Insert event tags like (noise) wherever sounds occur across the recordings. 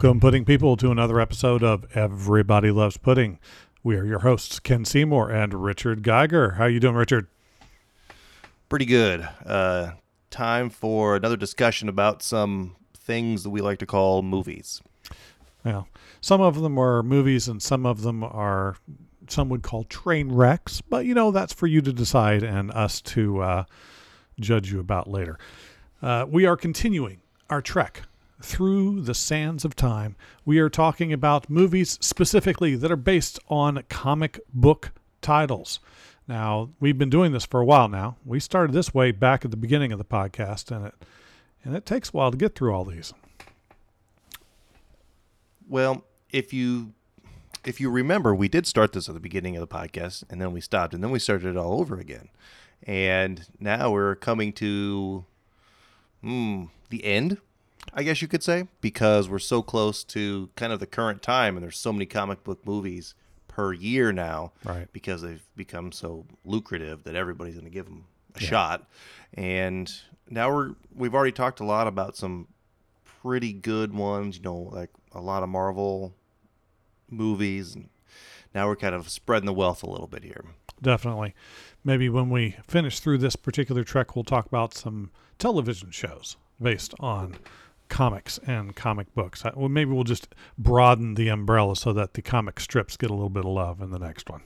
Welcome, pudding people, to another episode of Everybody Loves Pudding. We are your hosts, Ken Seymour and Richard Geiger. How you doing, Richard? Pretty good. Uh, time for another discussion about some things that we like to call movies. Well, some of them are movies, and some of them are some would call train wrecks. But you know, that's for you to decide and us to uh, judge you about later. Uh, we are continuing our trek through the sands of time. We are talking about movies specifically that are based on comic book titles. Now, we've been doing this for a while now. We started this way back at the beginning of the podcast, and it and it takes a while to get through all these. Well, if you if you remember, we did start this at the beginning of the podcast, and then we stopped, and then we started it all over again, and now we're coming to mm, the end I guess you could say, because we're so close to kind of the current time, and there's so many comic book movies per year now, right? Because they've become so lucrative that everybody's going to give them a yeah. shot. And now we're we've already talked a lot about some pretty good ones, you know, like a lot of Marvel movies, and now we're kind of spreading the wealth a little bit here. Definitely. Maybe when we finish through this particular trek, we'll talk about some television shows based on comics and comic books. Well, maybe we'll just broaden the umbrella so that the comic strips get a little bit of love in the next one.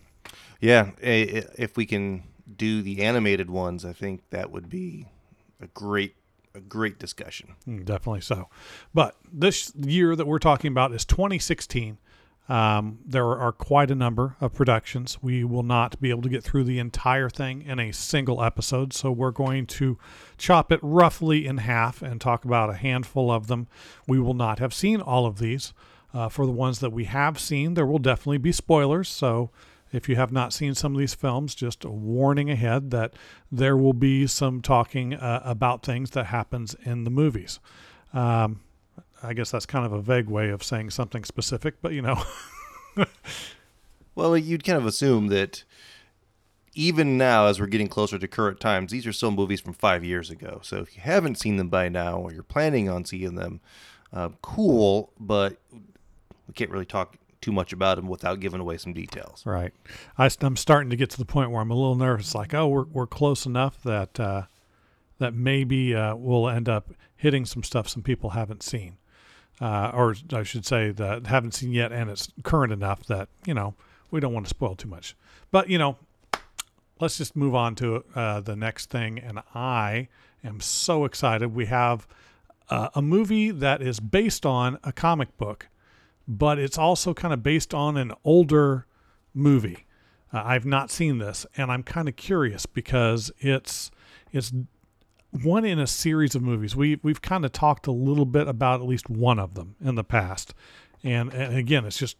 Yeah, if we can do the animated ones, I think that would be a great a great discussion. Mm, definitely so. But this year that we're talking about is 2016. Um, there are quite a number of productions. We will not be able to get through the entire thing in a single episode, so we're going to chop it roughly in half and talk about a handful of them. We will not have seen all of these. Uh, for the ones that we have seen, there will definitely be spoilers. So if you have not seen some of these films, just a warning ahead that there will be some talking uh, about things that happens in the movies. Um, I guess that's kind of a vague way of saying something specific, but you know. (laughs) well, you'd kind of assume that even now, as we're getting closer to current times, these are still movies from five years ago. So if you haven't seen them by now, or you're planning on seeing them, uh, cool, but we can't really talk too much about them without giving away some details. Right. I, am starting to get to the point where I'm a little nervous. Like, oh, we're we're close enough that uh, that maybe uh, we'll end up hitting some stuff some people haven't seen uh, or I should say that haven't seen yet, and it's current enough that you know we don't want to spoil too much. But you know, let's just move on to uh, the next thing. And I am so excited. We have uh, a movie that is based on a comic book, but it's also kind of based on an older movie. Uh, I've not seen this, and I'm kind of curious because it's it's one in a series of movies. We we've kind of talked a little bit about at least one of them in the past, and, and again, it's just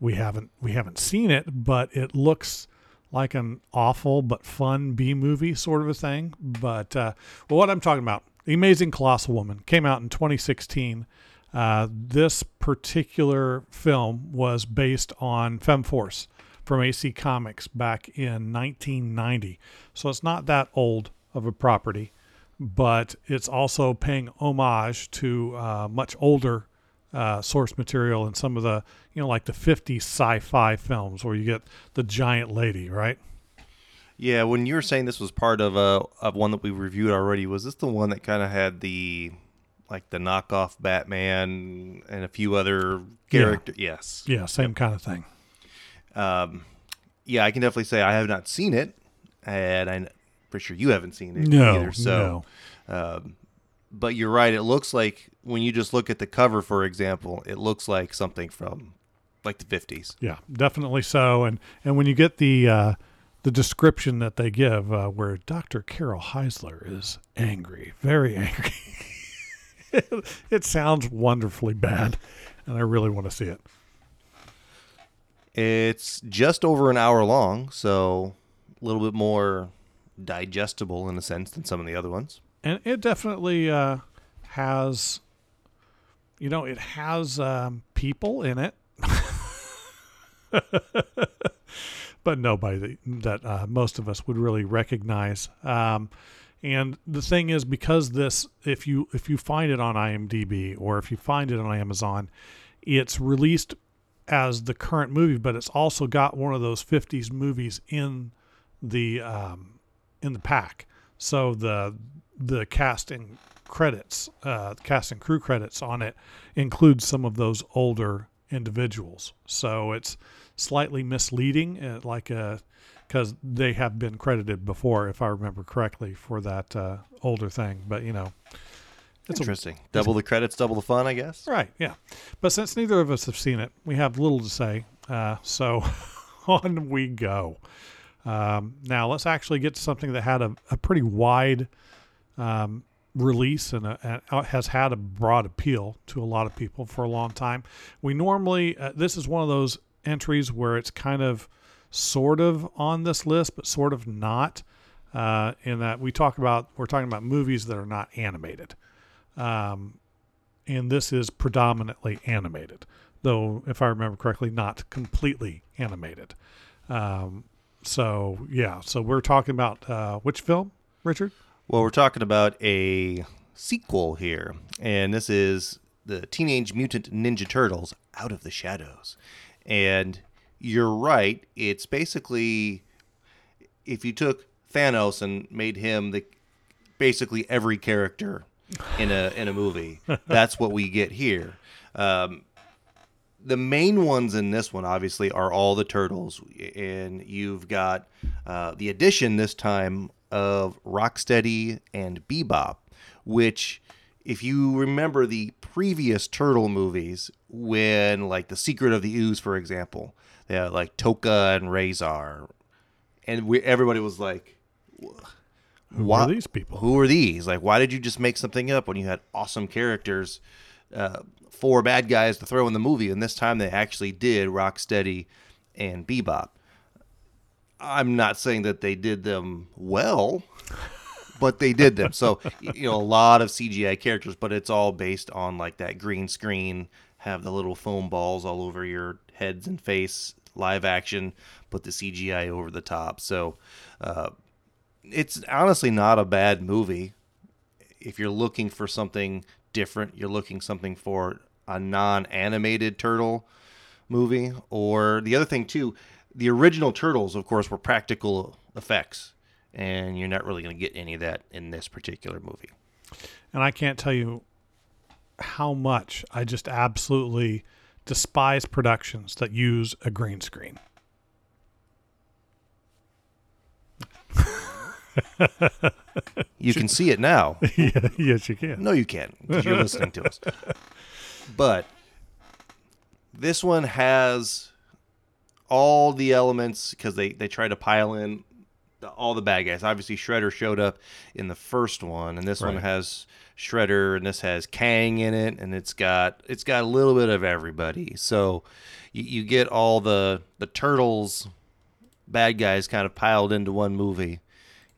we haven't we haven't seen it, but it looks like an awful but fun B movie sort of a thing. But uh, well, what I'm talking about, The Amazing Colossal Woman, came out in 2016. Uh, this particular film was based on Femforce from AC Comics back in 1990, so it's not that old of a property but it's also paying homage to uh, much older uh, source material and some of the, you know, like the 50s sci fi films where you get the giant lady, right? Yeah, when you were saying this was part of a of one that we reviewed already, was this the one that kind of had the like the knockoff Batman and a few other characters? Yeah. Yes. Yeah, same kind of thing. Um, yeah, I can definitely say I have not seen it, and I pretty sure you haven't seen it no, either. So, no. um, but you're right. It looks like when you just look at the cover, for example, it looks like something from like the 50s. Yeah, definitely so. And and when you get the uh, the description that they give, uh, where Dr. Carol Heisler is angry, very angry, it, (laughs) it sounds wonderfully bad, and I really want to see it. It's just over an hour long, so a little bit more digestible in a sense than some of the other ones. And it definitely uh, has, you know, it has um, people in it, (laughs) but nobody that, uh, most of us would really recognize. Um, And the thing is, because this, if you if you find it on IMDb or if you find it on Amazon, it's released as the current movie, but it's also got one of those '50s movies in the um, in the pack. So the the casting credits, uh, cast and crew credits on it include some of those older individuals. So it's slightly misleading, uh, like a because they have been credited before, if I remember correctly, for that uh, older thing. But you know, it's interesting. A, double the credits, double the fun, I guess. Right. Yeah. But since neither of us have seen it, we have little to say. Uh, so (laughs) on we go. Um, now let's actually get to something that had a, a pretty wide um, release and, a, and, has had a broad appeal to a lot of people for a long time. We normally uh, this is one of those entries where it's kind of sort of on this list, but sort of not. Uh, in that we talk about we're talking about movies that are not animated, um, and this is predominantly animated, though if I remember correctly, not completely animated. Um, so yeah, so we're talking about uh, which film, Richard? Well, we're talking about a sequel here, and this is the Teenage Mutant Ninja Turtles: Out of the Shadows, and you're right. It's basically if you took Thanos and made him the basically every character in a in a movie, (laughs) that's what we get here. Um, the main ones in this one, obviously, are all the turtles, and you've got uh, the addition this time of Rocksteady and Bebop, which, if you remember the previous turtle movies, when like the Secret of the Ooze, for example, yeah, like Tokka and Rahzar, and we everybody was like, "Who are these people? Who are these? Like, why did you just make something up when you had awesome characters, uh, four bad guys to throw in the movie?" And this time they actually did Rocksteady and Bebop. I'm not saying that they did them well, but they did them. So (laughs) you know, a lot of CGI characters, but it's all based on like that green screen, have the little foam balls all over your heads and face live action, put the CGI over the top. So uh, it's honestly not a bad movie. If you're looking for something different, you're looking something for a non-animated turtle movie. Or the other thing too, the original turtles, of course, were practical effects, and you're not really going to get any of that in this particular movie. And I can't tell you how much I just absolutely despise productions that use a green screen. (laughs) you can see it now. (laughs) yeah, yes, you can. No, you can't you're listening to us. (laughs) But this one has all the elements because they, they try to pile in the, all the bad guys. Obviously, Shredder showed up in the first one, and this right. one has Shredder, and this has Krang in it, and it's got it's got a little bit of everybody. So you, you get all the the turtles bad guys kind of piled into one movie,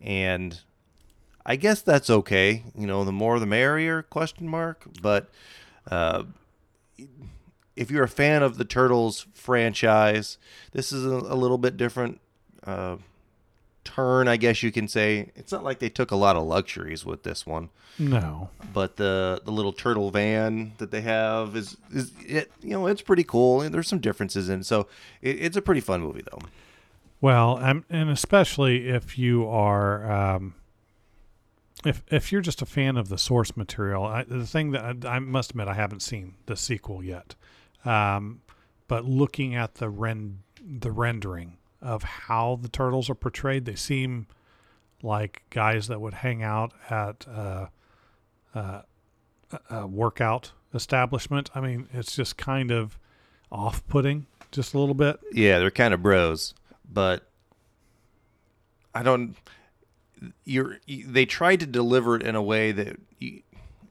and I guess that's okay. You know, the more the merrier? Question mark. But uh, if you're a fan of the Turtles franchise, this is a, a little bit different. Uh, turn, I guess you can say. It's not like they took a lot of luxuries with this one. No. But the the little turtle van that they have is is it you know it's pretty cool. There's some differences in it, so it, it's a pretty fun movie though. Well, and especially if you are. Um, if if you're just a fan of the source material, I, the thing that I, I, must admit I haven't seen the sequel yet, um, but looking at the ren the rendering of how the turtles are portrayed. They seem like guys that would hang out at uh, uh, a workout establishment. I mean, it's just kind of off-putting, just a little bit. Yeah, they're kind of bros, but I don't. You're. They tried to deliver it in a way that you,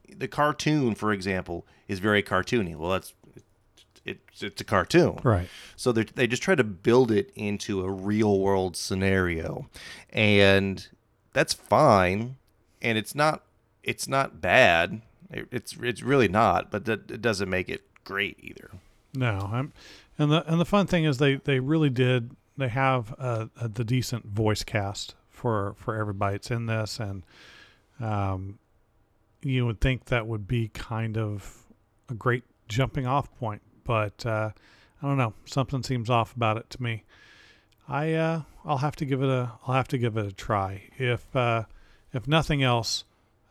the cartoon, for example, is very cartoony. Well, that's it's it's a cartoon, right? So they they just try to build it into a real world scenario, and that's fine, and it's not it's not bad. It, it's it's really not, but that it doesn't make it great either. No, I'm, and the and the fun thing is they they really did they have a, a, the decent voice cast for for everybody that's in this, and Um, you would think that would be kind of a great jumping off point, but uh, I don't know. Something seems off about it to me. I uh, I'll have to give it a I'll have to give it a try. If uh, if nothing else,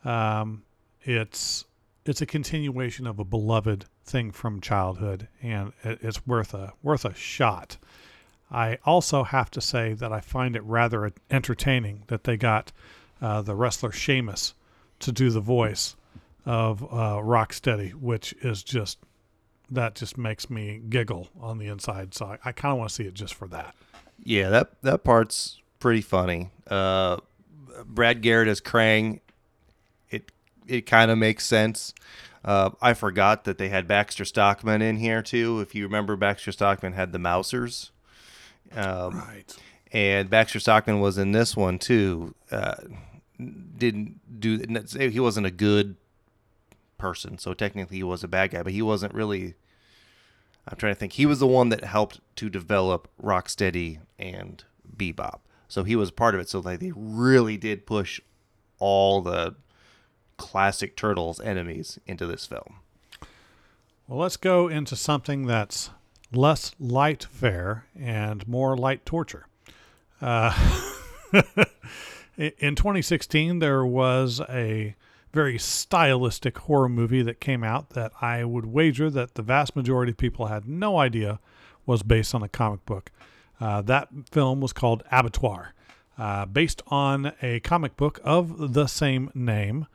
um, it's it's a continuation of a beloved thing from childhood, and it, it's worth a worth a shot. I also have to say that I find it rather entertaining that they got uh, the wrestler Sheamus to do the voice of uh, Rocksteady, which is just that just makes me giggle on the inside. So I, I kind of want to see it just for that. Yeah, that that part's pretty funny. Uh, Brad Garrett as Krang, it it kind of makes sense. Uh, I forgot that they had Baxter Stockman in here too. If you remember, Baxter Stockman had the Mousers. Um, right. And Baxter Stockman was in this one too. Uh, didn't do he wasn't a good person, so technically he was a bad guy, but he wasn't really I'm trying to think. He was the one that helped to develop Rocksteady and Bebop. So he was part of it. So like they really did push all the classic Turtles enemies into this film. Well, let's go into something that's less light fare and more light torture. Uh, (laughs) in 2016, there was a very stylistic horror movie that came out that I would wager that the vast majority of people had no idea was based on a comic book. Uh, that film was called Abattoir, uh, based on a comic book of the same name.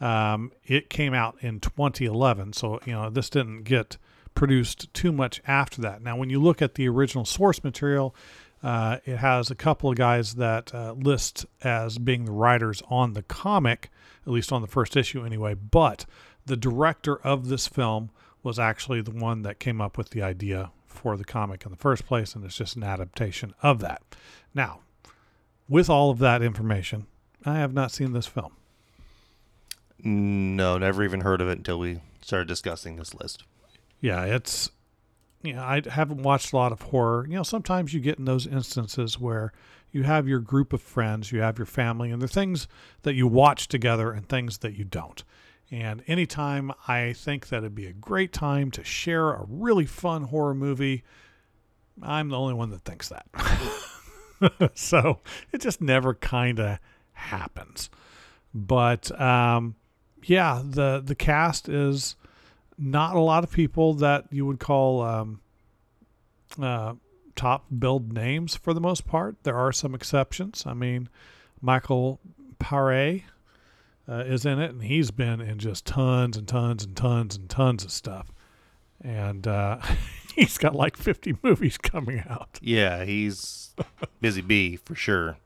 Um, it came out in 2011, so you know this didn't get produced too much after that. Now, when you look at the original source material, uh, it has a couple of guys that uh, list as being the writers on the comic, at least on the first issue anyway. But the director of this film was actually the one that came up with the idea for the comic in the first place, and it's just an adaptation of that. Now, with all of that information, I have not seen this film. No, never even heard of it until we started discussing this list. Yeah, it's you know, I haven't watched a lot of horror. You know, sometimes you get in those instances where you have your group of friends, you have your family, and the things that you watch together and things that you don't. And anytime I think that it'd be a great time to share a really fun horror movie, I'm the only one that thinks that. (laughs) so it just never kind of happens. But um, yeah, the the cast is not a lot of people that you would call um, uh, top build names for the most part. There are some exceptions. I mean, Michael Paré uh, is in it, and he's been in just tons and tons and tons and tons of stuff. And uh, (laughs) he's got like 50 movies coming out. Yeah, he's busy bee for sure.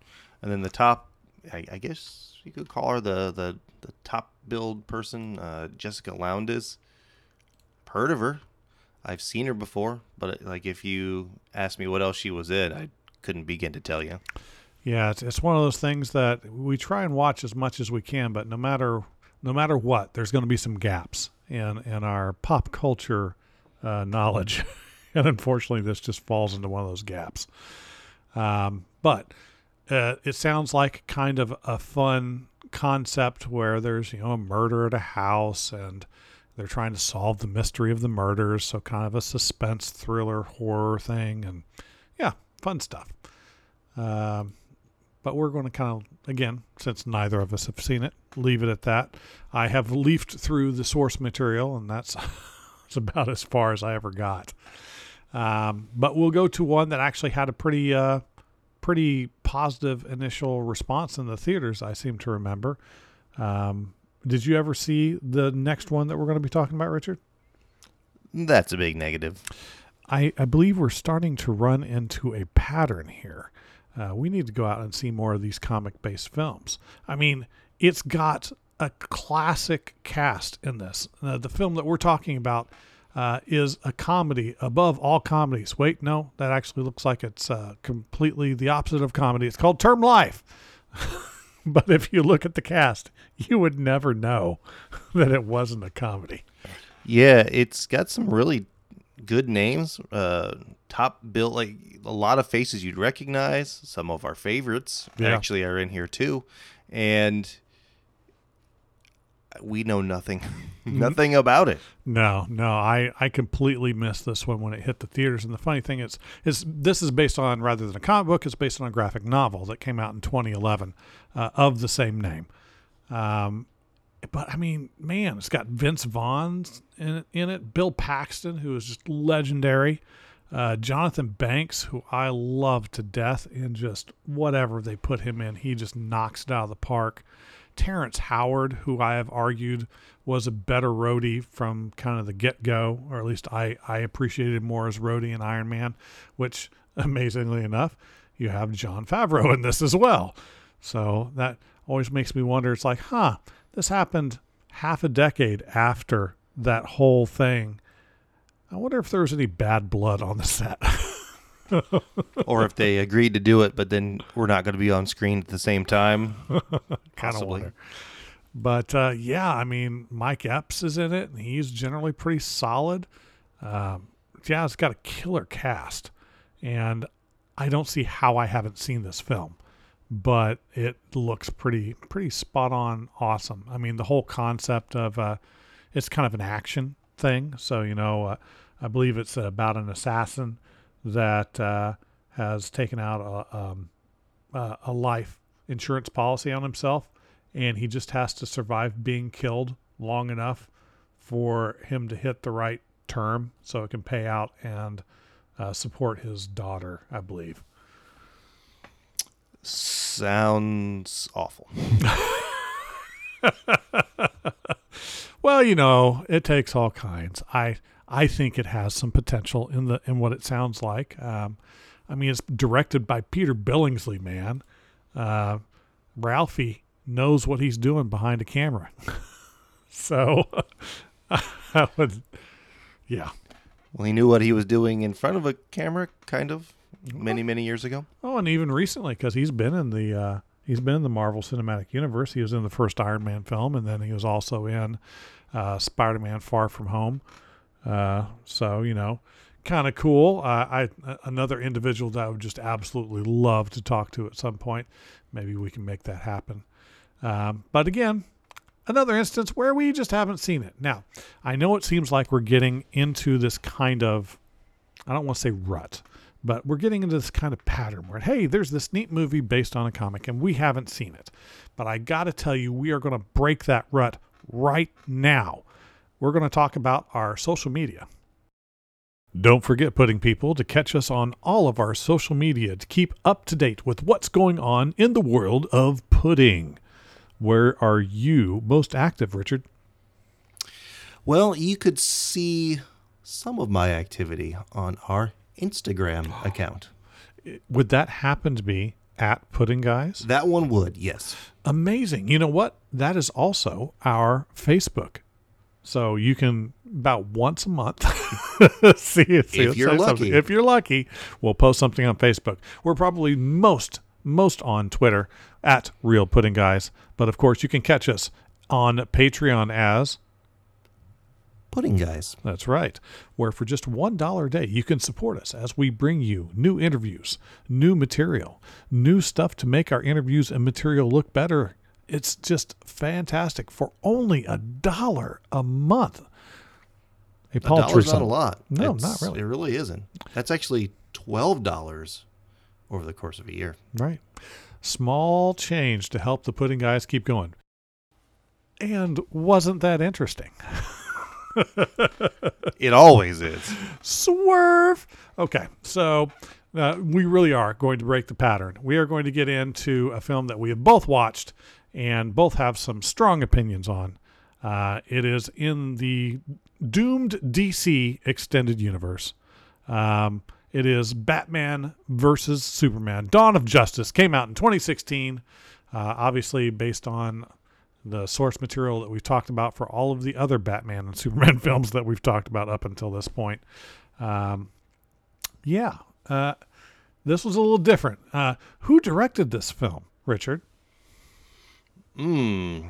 And then the top, I, I guess you could call her the the, the top build person, uh, Jessica Lowndes heard of her. I've seen her before, but like if you asked me what else she was in, I couldn't begin to tell you. Yeah, it's, it's one of those things that we try and watch as much as we can, but no matter no matter what, there's going to be some gaps in in our pop culture uh, knowledge, (laughs) and unfortunately, this just falls into one of those gaps. Um, but uh, it sounds like kind of a fun concept where there's you know a murder at a house and they're trying to solve the mystery of the murders, so kind of a suspense thriller horror thing, and yeah, fun stuff. Um, but we're going to kind of again, since neither of us have seen it, leave it at that. I have leafed through the source material, and that's, that's (laughs) about as far as I ever got. Um, but we'll go to one that actually had a pretty uh, pretty positive initial response in the theaters. I seem to remember. Um, did you ever see the next one that we're going to be talking about, Richard? That's a big negative. I, I believe we're starting to run into a pattern here. Uh, we need to go out and see more of these comic based films. I mean, it's got a classic cast in this. Uh, the film that we're talking about uh, is a comedy above all comedies. Wait, no, that actually looks like it's uh, completely the opposite of comedy. It's called Term Life. (laughs) (laughs) but if you look at the cast, you would never know (laughs) that it wasn't a comedy. Yeah, it's got some really good names. Uh, top built, like a lot of faces you'd recognize. Some of our favorites yeah. actually are in here too, and we know nothing, (laughs) nothing about it. No, no, I, I completely missed this one when it hit the theaters. And the funny thing is, is this is based on rather than a comic book, it's based on a graphic novel that came out in 2011 uh, of the same name. Um, but I mean, man, it's got Vince Vaughn in, in it, Bill Paxton, who is just legendary, uh, Jonathan Banks, who I love to death, and just whatever they put him in, he just knocks it out of the park. Terrence Howard, who I have argued was a better Rhodey from kind of the get go, or at least I, I appreciated more as Rhodey in Iron Man, which (laughs) amazingly enough, you have Jon Favreau in this as well. So that always makes me wonder. It's like, huh, this happened half a decade after that whole thing. I wonder if there was any bad blood on the set. (laughs) or if they agreed to do it, but then we're not going to be on screen at the same time. (laughs) kind of wonder. But uh, yeah, I mean, Mike Epps is in it, and he's generally pretty solid. Um, yeah, it's got a killer cast, and I don't see how I haven't seen this film, but it looks pretty pretty spot on, awesome. I mean, the whole concept of uh, it's kind of an action thing, so you know, uh, I believe it's about an assassin that uh, has taken out a, um, a life insurance policy on himself, and he just has to survive being killed long enough for him to hit the right term so it can pay out and uh, support his daughter, I believe. Sounds awful. (laughs) well, you know, it takes all kinds. I I think it has some potential in the in what it sounds like. Um, I mean, it's directed by Peter Billingsley, man. Uh, Ralphie knows what he's doing behind a camera, (laughs) so (laughs) I would, yeah. Well, he knew what he was doing in front of a camera, kind of, many many years ago. Oh, and even recently, because he's been in the uh, he's been in the Marvel Cinematic Universe. He was in the first Iron Man film, and then he was also in uh, Spider-Man: Far From Home. Uh, so you know, kind of cool. Uh, I another individual that I would just absolutely love to talk to at some point. Maybe we can make that happen. Um, but again, another instance where we just haven't seen it. Now, I know it seems like we're getting into this kind of, I don't want to say rut, but we're getting into this kind of pattern where, hey, there's this neat movie based on a comic and we haven't seen it. But I got to tell you, we are going to break that rut right now we're going to talk about our social media. Don't forget, pudding People, to catch us on all of our social media to keep up to date with what's going on in the world of pudding. Where are you most active, Richard? Well, you could see some of my activity on our Instagram (gasps) account. Would that happen to be at Pudding Guys? That one would, yes. Amazing. You know what? That is also our Facebook so you can about once a month (laughs) see it. See if it, you're lucky. Something. If you're lucky, we'll post something on Facebook. We're probably most most on Twitter at Real Pudding Guys, but of course you can catch us on Patreon as Pudding Guys. That's right. Where for just $1 a day, you can support us as we bring you new interviews, new material, new stuff to make our interviews and material look better it's just fantastic for only a dollar a month. A paltry not a lot. No, it's, not really. It really isn't. That's actually twelve dollars over the course of a year. Right. Small change to help the pudding guys keep going. And wasn't that interesting? (laughs) (laughs) it always is. Swerve. Okay, so uh, we really are going to break the pattern. We are going to get into a film that we have both watched and both have some strong opinions on. Uh, it is in the doomed DC extended universe. Um, it is Batman versus Superman. Dawn of Justice came out in 2016, uh, obviously based on the source material that we've talked about for all of the other Batman and (laughs) Superman films that we've talked about up until this point. Um, yeah, uh, this was a little different. Uh, who directed this film, Richard? Hmm.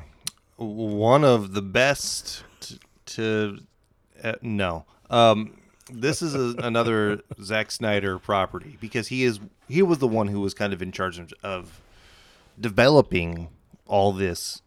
One of the best to, to uh, no. Um, this is a, another (laughs) Zack Snyder property because he is he was the one who was kind of in charge of, of developing all this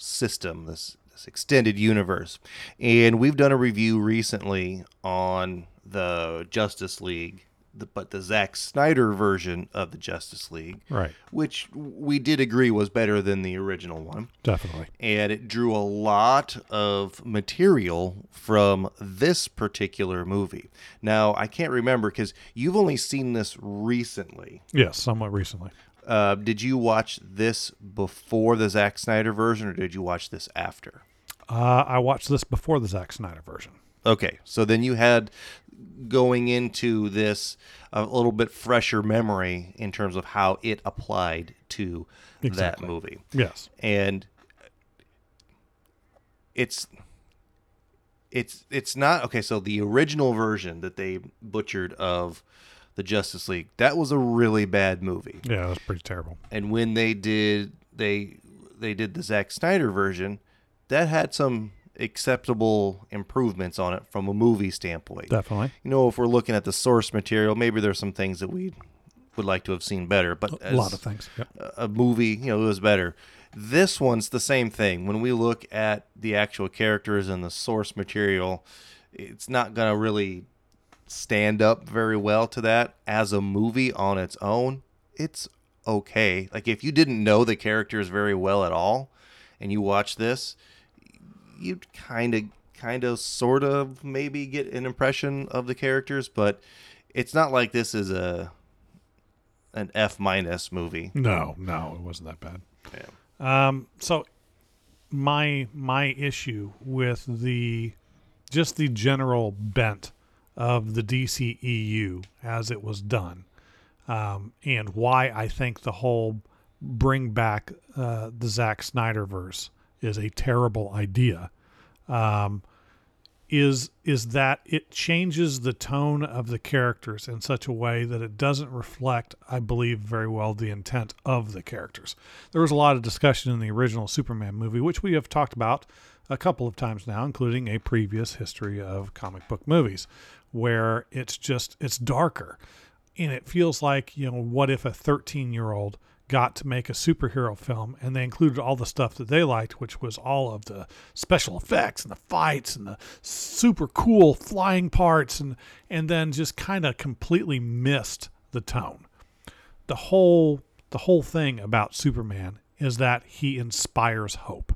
system, this this extended universe. And we've done a review recently on the Justice League, the, but the Zack Snyder version of the Justice League, Right. which we did agree was better than the original one. Definitely. And it drew a lot of material from this particular movie. Now, I can't remember because you've only seen this recently. Yes, somewhat recently. Uh, did you watch this before the Zack Snyder version, or did you watch this after? Uh, I watched this before the Zack Snyder version. Okay, so then you had going into this a little bit fresher memory in terms of how it applied to Exactly. that movie, Yes. and it's it's it's not okay. So the original version that they butchered of the Justice League that was a really bad movie. Yeah, that's pretty terrible. and when they did they they did the Zack Snyder version, that had some acceptable improvements on it from a movie standpoint. Definitely. You know, if we're looking at the source material, maybe there's some things that we would like to have seen better, but A lot of things. Yep. a movie, you know, it was better. This one's the same thing. When we look at the actual characters and the source material, it's not going to really stand up very well to that as a movie on its own. It's okay. Like if you didn't know the characters very well at all and you watch this, you'd kind of kind of sort of maybe get an impression of the characters, but it's not like this is a an F minus movie. No, no, it wasn't that bad. Yeah. Um, so my my issue with the just the general bent of the DCEU as it was done, um, and why I think the whole bring back uh, the Zack Snyder verse is a terrible idea. Um, is is that it changes the tone of the characters in such a way that it doesn't reflect, I believe, very well the intent of the characters. There was a lot of discussion in the original Superman movie, which we have talked about a couple of times now, including a previous history of comic book movies, where it's just it's darker, and it feels like you know what if a 13 year old got to make a superhero film and they included all the stuff that they liked which was all of the special effects and the fights and the super cool flying parts and and then just kind of completely missed the tone. The whole the whole thing about superman is that he inspires hope.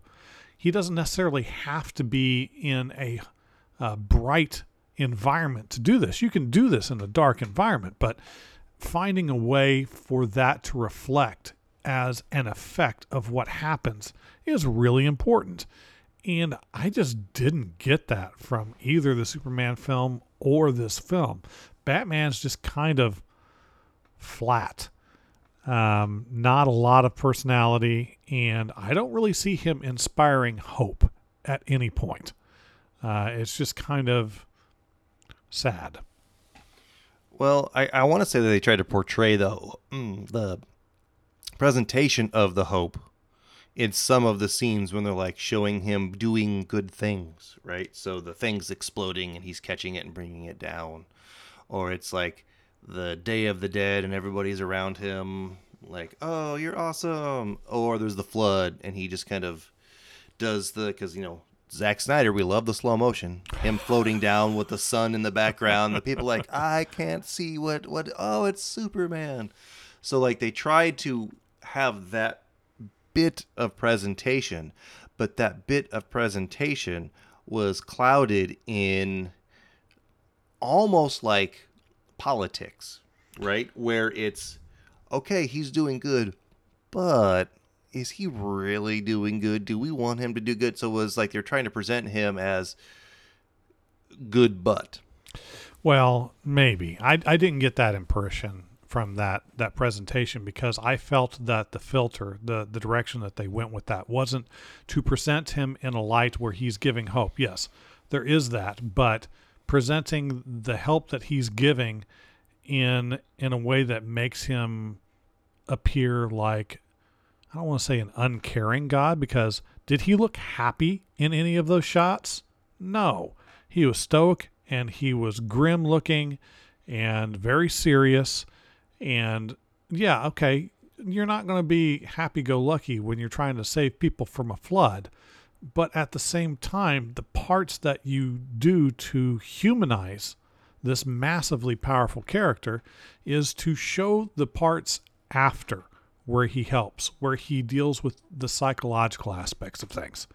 He doesn't necessarily have to be in a uh, bright environment to do this you can do this in a dark environment but finding a way for that to reflect as an effect of what happens is really important. And I just didn't get that from either the Superman film or this film. Batman's just kind of flat. Um, not a lot of personality, and I don't really see him inspiring hope at any point. Uh, it's just kind of sad. Well, I, I want to say that they tried to portray the mm, the presentation of the hope in some of the scenes when they're like showing him doing good things, right? So the thing's exploding and he's catching it and bringing it down, or it's like the Day of the Dead and everybody's around him, like, "Oh, you're awesome," or there's the flood and he just kind of does the because you know Zack Snyder, we love the slow motion. Him floating down with the sun in the background. The people like, (laughs) I can't see what what. Oh, it's Superman. So like they tried to have that bit of presentation, but that bit of presentation was clouded in almost like politics, right? Where it's okay, he's doing good, but is he really doing good? Do we want him to do good? So it was like they're trying to present him as good, but Well, maybe I I didn't get that impression from that that presentation because I felt that the filter, the the direction that they went with that wasn't to present him in a light where he's giving hope. Yes, there is that, but presenting the help that he's giving in in a way that makes him appear like I don't want to say an uncaring God because did he look happy in any of those shots? No. He was stoic and he was grim looking and very serious. And yeah, okay, you're not going to be happy go lucky when you're trying to save people from a flood, but at the same time, the parts that you do to humanize this massively powerful character is to show the parts after where he helps, where he deals with the psychological aspects of things.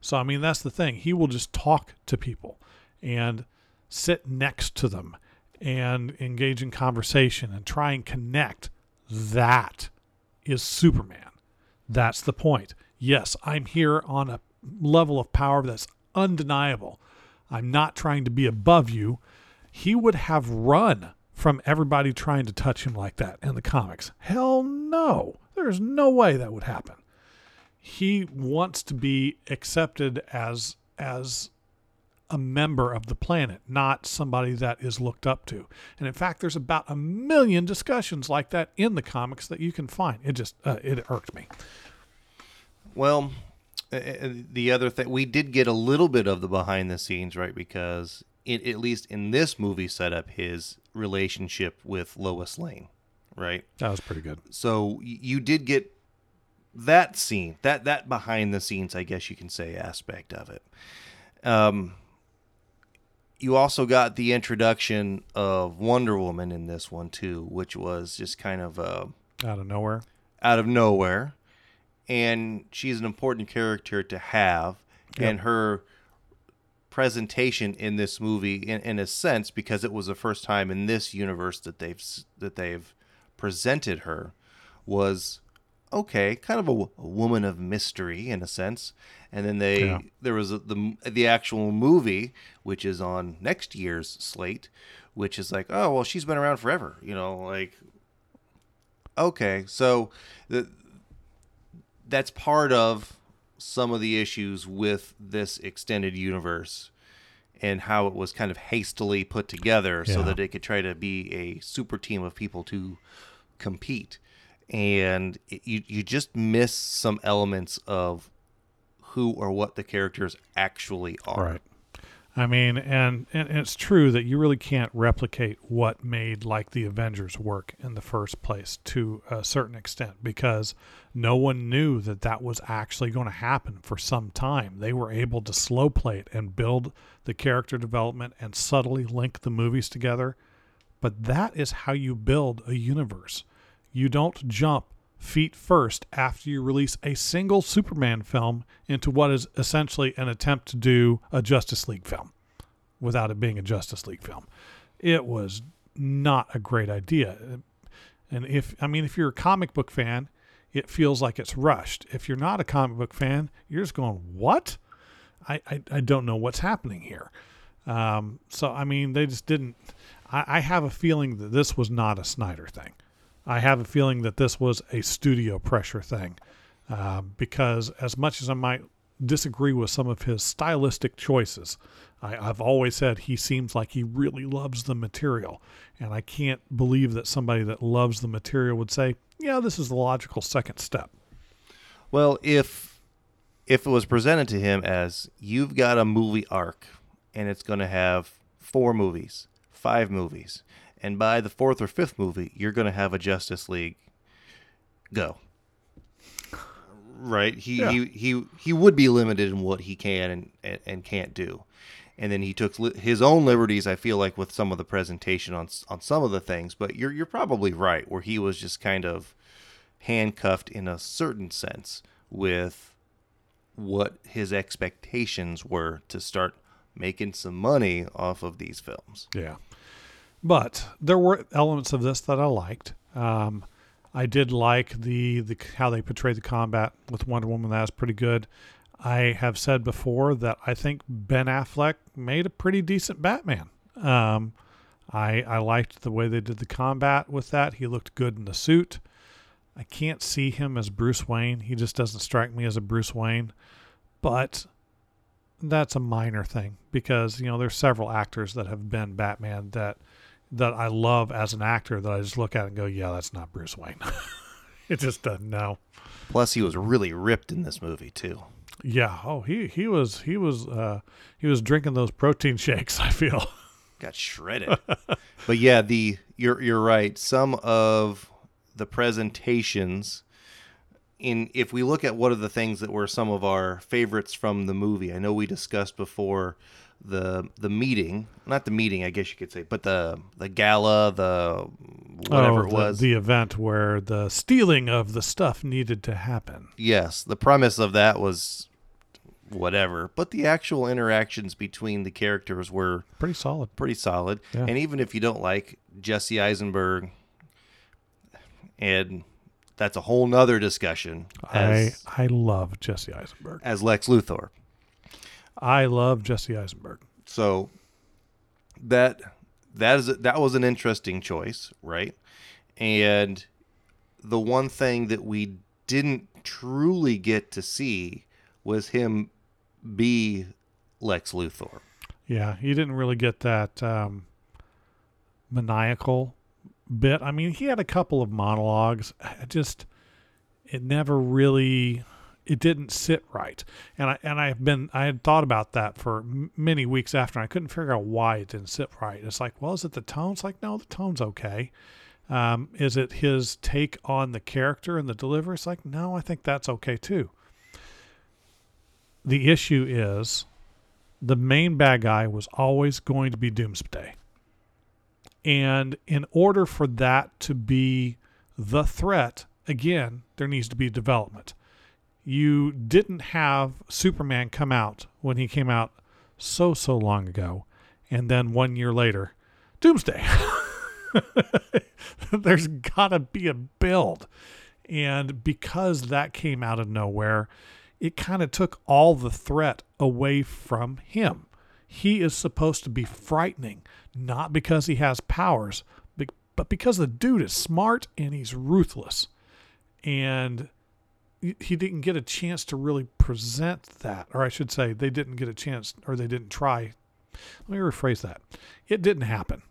So, I mean, that's the thing. He will just talk to people and sit next to them and engage in conversation and try and connect. That is Superman. That's the point. Yes, I'm here on a level of power that's undeniable. I'm not trying to be above you. He would have run from everybody trying to touch him like that in the comics. Hell no. There's no way that would happen. He wants to be accepted as as a member of the planet, not somebody that is looked up to. And in fact, there's about a million discussions like that in the comics that you can find. It just uh, it irked me. Well, the other thing we did get a little bit of the behind the scenes, right? Because it, at least in this movie, set up his relationship with Lois Lane, right? That was pretty good. So you did get that scene, that that behind the scenes, I guess you can say, aspect of it. Um, you also got the introduction of Wonder Woman in this one too, which was just kind of uh, out of nowhere. Out of nowhere, and she's an important character to have, yep. and her presentation in this movie, in, in a sense, because it was the first time in this universe that they've that they've presented her, was okay, kind of a, a woman of mystery in a sense. And then they yeah. there was a, the the actual movie, which is on next year's slate, which is like, oh well, she's been around forever, you know, like okay, so the that's part of some of the issues with this extended universe and how it was kind of hastily put together yeah. so that it could try to be a super team of people to compete. And it, you you just miss some elements of who or what the characters actually are. Right I mean, and, and it's true that you really can't replicate what made like the Avengers work in the first place to a certain extent because no one knew that that was actually going to happen for some time. They were able to slow play it and build the character development and subtly link the movies together. But that is how you build a universe. You don't jump feet first after you release a single Superman film into what is essentially an attempt to do a Justice League film without it being a Justice League film. It was not a great idea. And if, I mean, if you're a comic book fan, it feels like it's rushed. If you're not a comic book fan, you're just going, what? I, I, I don't know what's happening here. Um, so, I mean, they just didn't. I, I have a feeling that this was not a Snyder thing. I have a feeling that this was a studio pressure thing uh, because, as much as I might disagree with some of his stylistic choices, I, I've always said he seems like he really loves the material. And I can't believe that somebody that loves the material would say, yeah, this is the logical second step. Well, if if it was presented to him as you've got a movie arc and it's going to have four movies, five movies, and by the fourth or fifth movie, you're going to have a Justice League go. Right? He yeah. he he he would be limited in what he can and, and, and can't do. And then he took his own liberties. I feel like with some of the presentation on on some of the things, but you're you're probably right where he was just kind of handcuffed in a certain sense with what his expectations were to start making some money off of these films. Yeah. But there were elements of this that I liked. Um, I did like the, the how they portrayed the combat with Wonder Woman. That was pretty good. I have said before that I think Ben Affleck made a pretty decent Batman. Um, I I liked the way they did the combat with that. He looked good in the suit. I can't see him as Bruce Wayne. He just doesn't strike me as a Bruce Wayne. But that's a minor thing because you know there's several actors that have been Batman that that I love as an actor that I just look at and go, yeah, that's not Bruce Wayne. (laughs) it just doesn't know. Plus, he was really ripped in this movie too. Yeah. Oh, he he was he was uh, he was drinking those protein shakes. (laughs) I feel got shredded. but yeah, the you're you're right. Some of the presentations in if we look at what are the things that were some of our favorites from the movie, I know we discussed before the the meeting, not the meeting, I guess you could say, but the the gala, the whatever oh, it the- was. the event where the stealing of the stuff needed to happen. yes, the premise of that was whatever, but the actual interactions between the characters were Pretty solid. pretty solid. Yeah. And even if you don't like Jesse Eisenberg, and that's a whole nother discussion as, I I love Jesse Eisenberg. as Lex Luthor. I love Jesse Eisenberg. So that that is that was an interesting choice, right? And the one thing that we didn't truly get to see was him be Lex Luthor. Yeah, he didn't really get that um, maniacal bit. I mean, he had a couple of monologues. I just it never really it didn't sit right. And I and I've been I had thought about that for many weeks after and I couldn't figure out why it didn't sit right. It's like, well, is it the tone? It's like, no, the tone's okay. Um, is it his take on the character and the delivery? It's like, no, I think that's okay too. The issue is the main bad guy was always going to be Doomsday. And in order for that to be the threat, again, there needs to be development. You didn't have Superman come out when he came out so, so long ago. And then one year later, Doomsday. (laughs) There's got to be a build. And because that came out of nowhere, it kind of took all the threat away from him. He is supposed to be frightening, not because he has powers, but because the dude is smart and he's ruthless. And he didn't get a chance to really present that, or I should say, they didn't get a chance, or they didn't try. Let me rephrase that. It didn't happen.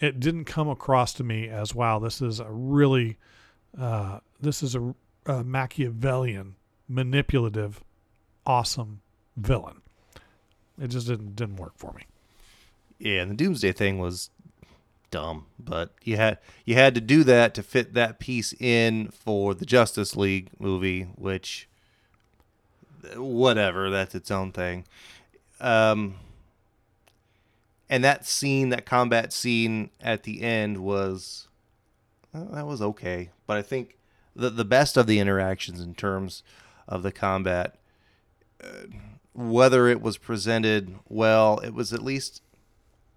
It didn't come across to me as wow. This is a really, uh, this is a, a Machiavellian, manipulative, awesome villain. It just didn't didn't work for me. Yeah, and the Doomsday thing was dumb, but you had you had to do that to fit that piece in for the Justice League movie, which whatever, that's its own thing. Um and that scene, that combat scene at the end was well, that was okay, but I think the the best of the interactions in terms of the combat uh, whether it was presented well, it was at least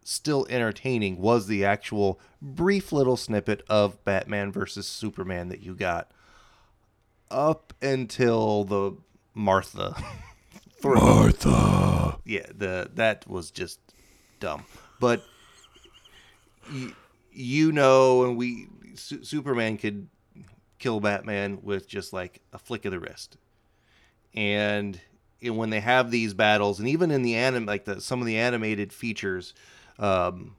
still entertaining was the actual brief little snippet of Batman versus Superman that you got up until the Martha. (laughs) Martha. yeah, the that was just dumb. But you, you know, and we Su- Superman could kill Batman with just like a flick of the wrist. And and when they have these battles, and even in the anim, like the some of the animated features, um,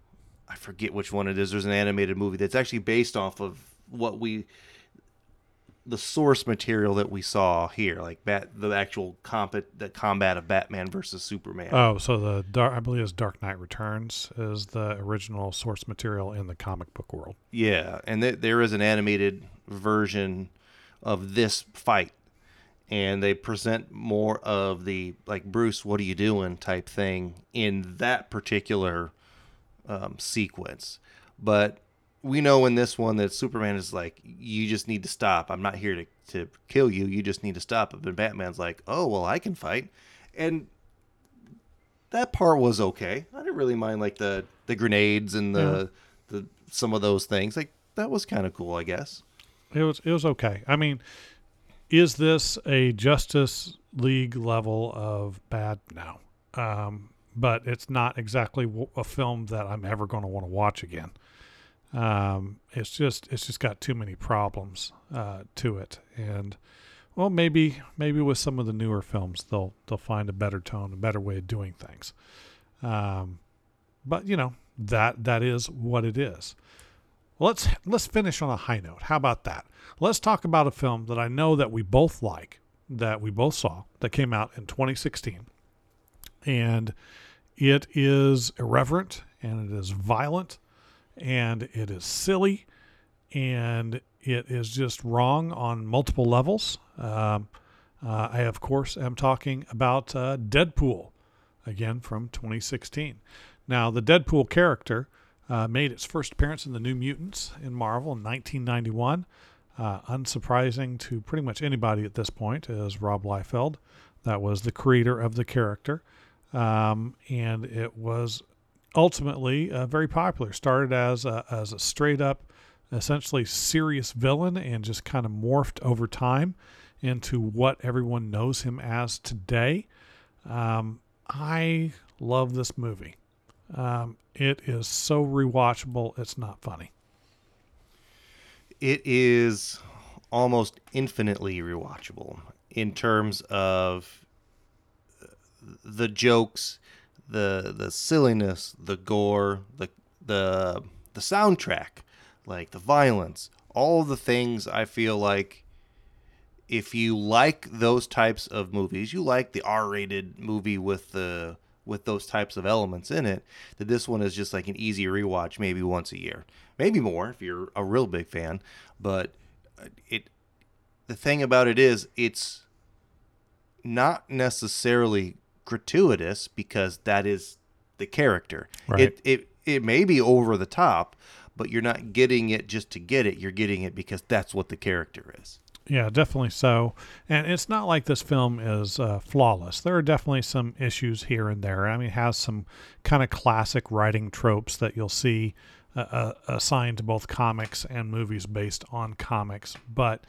I forget which one it is. There's an animated movie that's actually based off of what we, the source material that we saw here, like bat the actual combat the combat of Batman versus Superman. Oh, so the dark, I believe it's Dark Knight Returns is the original source material in the comic book world. Yeah, and th- there is an animated version of this fight, and they present more of the like Bruce, what are you doing type thing in that particular um, sequence. But we know in this one that Superman is like, you just need to stop. I'm not here to, to kill you. You just need to stop. But Batman's like, oh well, I can fight, and that part was okay. I didn't really mind like the the grenades and the the some of those things. Like that was kind of cool, I guess. It was it was okay. I mean, is this a Justice League level of bad? No, um, but it's not exactly a film that I'm ever going to want to watch again. Um, it's just it's just got too many problems uh, to it, and well, maybe maybe with some of the newer films they'll they'll find a better tone, a better way of doing things. Um, but you know that that is what it is. Let's let's finish on a high note. How about that? Let's talk about a film that I know that we both like, that we both saw, that came out in 2016. And it is irreverent and it is violent and it is silly and it is just wrong on multiple levels. Um, uh, I, of course, am talking about uh, Deadpool, again from 2016. Now, the Deadpool character uh, made its first appearance in the New Mutants in Marvel in 1991. Uh, unsurprising to pretty much anybody at this point is Rob Liefeld. That was the creator of the character. Um, and it was ultimately uh, very popular. Started as a, as a straight up, essentially serious villain and just kind of morphed over time into what everyone knows him as today. Um, I love this movie. Um, it is so rewatchable, it's not funny. It is almost infinitely rewatchable in terms of the jokes, the the silliness, the gore, the the the soundtrack, like the violence, all the things I feel like if you like those types of movies, you like the R-rated movie with the with those types of elements in it, that this one is just like an easy rewatch maybe once a year. Maybe more if you're a real big fan, but it the thing about it is it's not necessarily gratuitous because that is the character. Right. It it it may be over the top, but you're not getting it just to get it. You're getting it because that's what the character is. Yeah, definitely so. And it's not like this film is uh, flawless. There are definitely some issues here and there. I mean, it has some kind of classic writing tropes that you'll see uh, uh, assigned to both comics and movies based on comics. But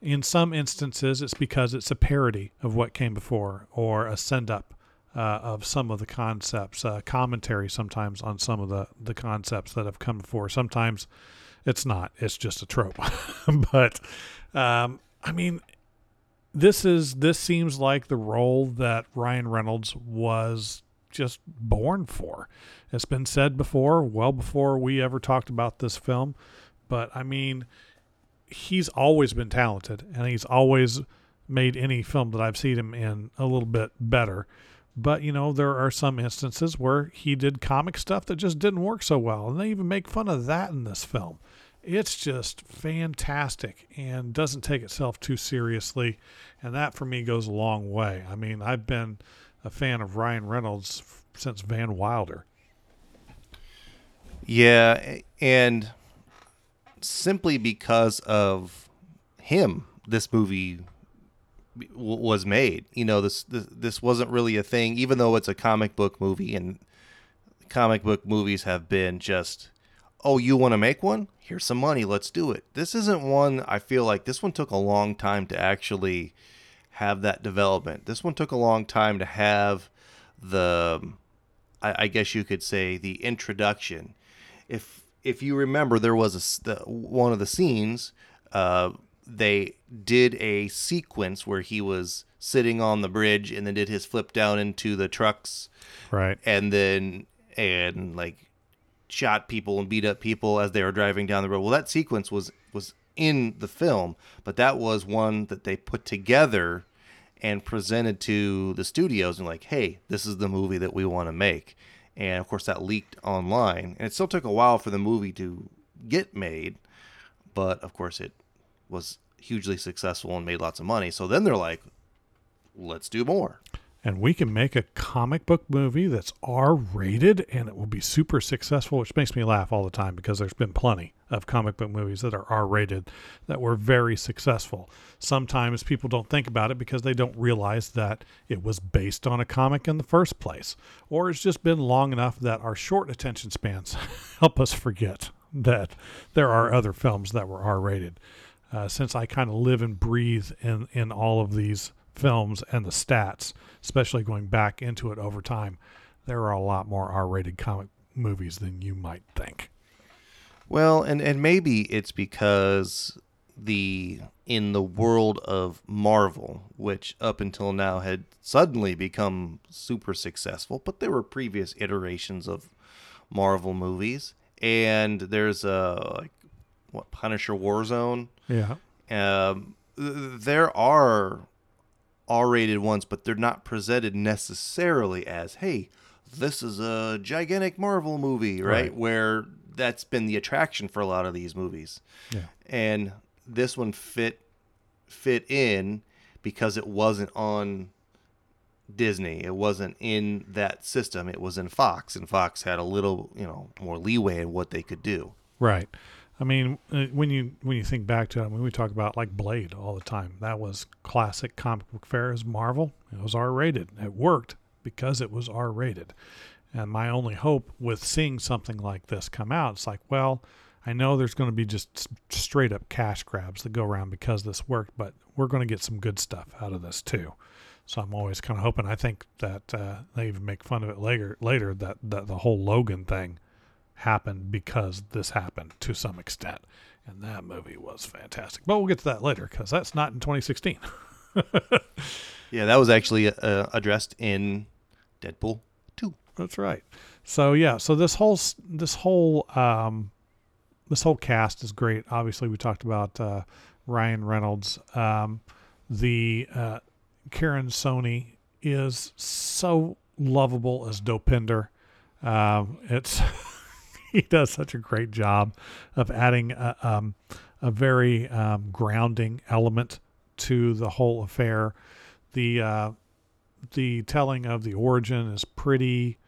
in some instances, it's because it's a parody of what came before or a send up. Uh, of some of the concepts, uh, commentary sometimes on some of the, the concepts that have come before. Sometimes it's not, it's just a trope. (laughs) but um, I mean, this is this seems like the role that Ryan Reynolds was just born for. It's been said before, well before we ever talked about this film, but I mean, he's always been talented and he's always made any film that I've seen him in a little bit better. But you know, there are some instances where he did comic stuff that just didn't work so well, and they even make fun of that in this film it's just fantastic and doesn't take itself too seriously. And that for me goes a long way. I mean, I've been a fan of Ryan Reynolds since Van Wilder. Yeah, and simply because of him, this movie w- was made. You know, this, this this wasn't really a thing, even though it's a comic book movie, and comic book movies have been just, oh, you want to make one? here's some money, let's do it. This isn't one I feel like this one took a long time to actually have that development. This one took a long time to have the I, I guess you could say the introduction. If if you remember, there was a one of the scenes. Uh, they did a sequence where he was sitting on the bridge and then did his flip down into the trucks, right? And then and like shot people and beat up people as they were driving down the road. Well, that sequence was was in the film, but that was one that they put together and presented to the studios and like, "Hey, this is the movie that we want to make." And of course, that leaked online, and it still took a while for the movie to get made, but of course, it was hugely successful and made lots of money. So then they're like, "Let's do more." and we can make a comic book movie that's R rated and it will be super successful, which makes me laugh all the time because there's been plenty of comic book movies that are R rated that were very successful. Sometimes people don't think about it because they don't realize that it was based on a comic in the first place, or it's just been long enough that our short attention spans (laughs) help us forget that there are other films that were R rated. Uh, since I kind of live and breathe in, in all of these films and the stats, especially going back into it over time, there are a lot more R-rated comic movies than you might think. Well, and and maybe it's because the in the world of Marvel, which up until now had suddenly become super successful, but there were previous iterations of Marvel movies, and there's a like what Punisher Warzone. Yeah. Um, there are R-rated ones, but they're not presented necessarily as, "Hey, this is a gigantic Marvel movie," right? right? Where that's been the attraction for a lot of these movies. Yeah. And this one fit fit in because it wasn't on Disney. It wasn't in that system. It was in Fox, and Fox had a little, you know, more leeway in what they could do. Right. I mean, uh, when you when you think back to it, I mean, we talk about like Blade all the time. That was classic comic book fare as Marvel. It was R rated. It worked because it was R rated. And my only hope with seeing something like this come out, it's like, well, I know there's going to be just straight up cash grabs that go around because this worked, but we're going to get some good stuff out of this too. So I'm always kind of hoping. I think that uh, they even make fun of it later. Later that, that the whole Logan thing happened because this happened to some extent, and that movie was fantastic. But we'll get to that later because that's not in 2016. (laughs) yeah, that was actually uh, addressed in Deadpool 2. That's right. So yeah, so this whole this whole um, this whole cast is great. Obviously, we talked about uh, Ryan Reynolds. Um, the uh, Karan Soni is so lovable as Dopinder. Um, it's (laughs) (laughs) he does such a great job of adding a, um, a very um, grounding element to the whole affair. The uh, the telling of the origin is pretty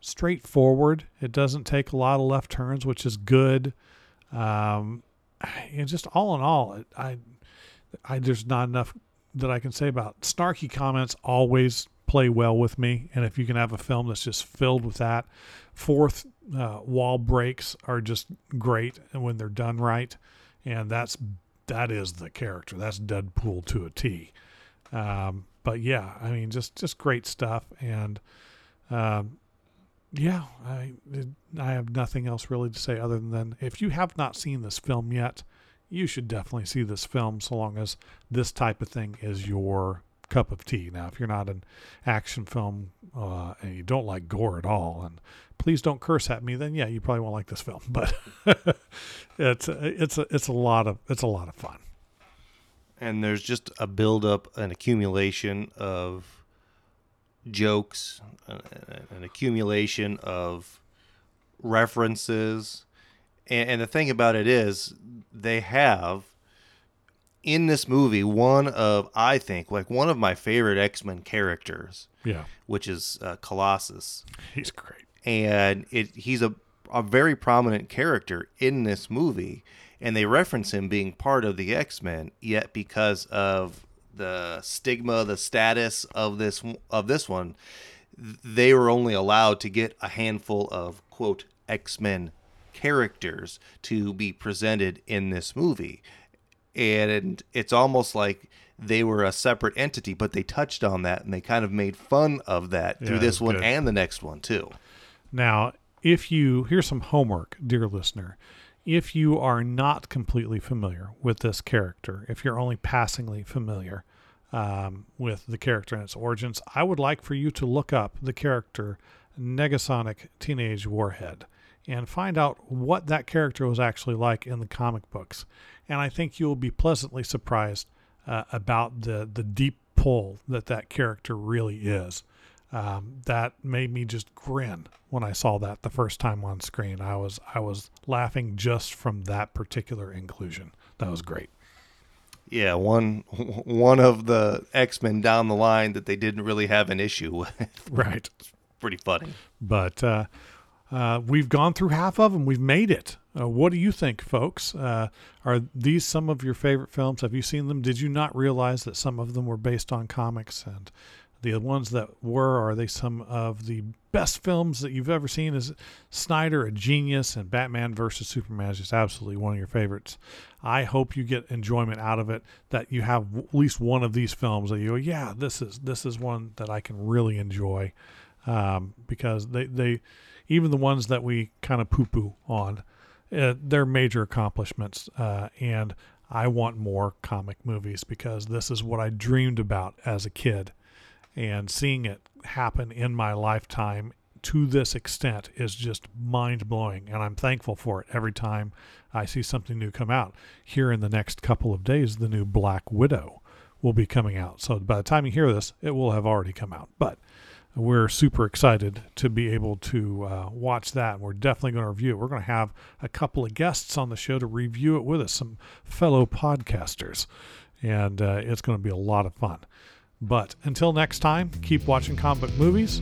straightforward. It doesn't take a lot of left turns, which is good. Um, and just all in all, I, I, there's not enough that I can say about snarky comments. Always play well with me, and if you can have a film that's just filled with that, fourth uh, wall breaks are just great, when they're done right, and that's that is the character. That's Deadpool to a T. Um, but yeah, I mean, just just great stuff, and um, yeah, I I have nothing else really to say other than if you have not seen this film yet, you should definitely see this film. So long as this type of thing is your cup of tea. Now, if you're not an action film uh, and you don't like gore at all, and please don't curse at me, then yeah, you probably won't like this film. (laughs) But it's it's a, it's a lot of it's a lot of fun. And there's just a buildup, an accumulation of jokes, uh, an accumulation of references. And the thing about it is, they have in this movie one of I think like one of my favorite X Men characters. Yeah, which is uh, Colossus. He's great, and it he's a a very prominent character in this movie, and they reference him being part of the X Men. Yet because of the stigma, the status of this of this one, they were only allowed to get a handful of quote X Men characters to be presented in this movie, and it's almost like they were a separate entity, but they touched on that and they kind of made fun of that yeah, through this one good. and the next one too. Now, if you here's some homework, dear listener if you are not completely familiar with this character, if you're only passingly familiar um, with the character and its origins, I would like for you to look up the character Negasonic Teenage Warhead and find out what that character was actually like in the comic books. And I think you'll be pleasantly surprised uh, about the, the deep pull that that character really is um, that made me just grin when I saw that the first time on screen. I was I was laughing just from that particular inclusion. That was great. Yeah, one one of the X Men down the line that they didn't really have an issue (laughs) with. Right, it's pretty funny. But uh, uh, we've gone through half of them. We've made it. Uh, what do you think, folks? Uh, are these some of your favorite films? Have you seen them? Did you not realize that some of them were based on comics? And the ones that were are they some of the best films that you've ever seen is snyder a genius and batman versus superman is just absolutely one of your favorites i hope you get enjoyment out of it that you have at least one of these films that you go yeah this is this is one that i can really enjoy um, because they they even the ones that we kind of poo poo on uh, they're major accomplishments uh, and I want more comic movies because this is what I dreamed about as a kid and seeing it happen in my lifetime to this extent is just mind blowing. And I'm thankful for it every time I see something new come out. Here in the next couple of days, the new Black Widow will be coming out. So by the time you hear this, it will have already come out. But we're super excited to be able to uh, watch that. We're definitely going to review it. We're going to have a couple of guests on the show to review it with us, some fellow podcasters, and uh, it's going to be a lot of fun. But until next time, keep watching comic movies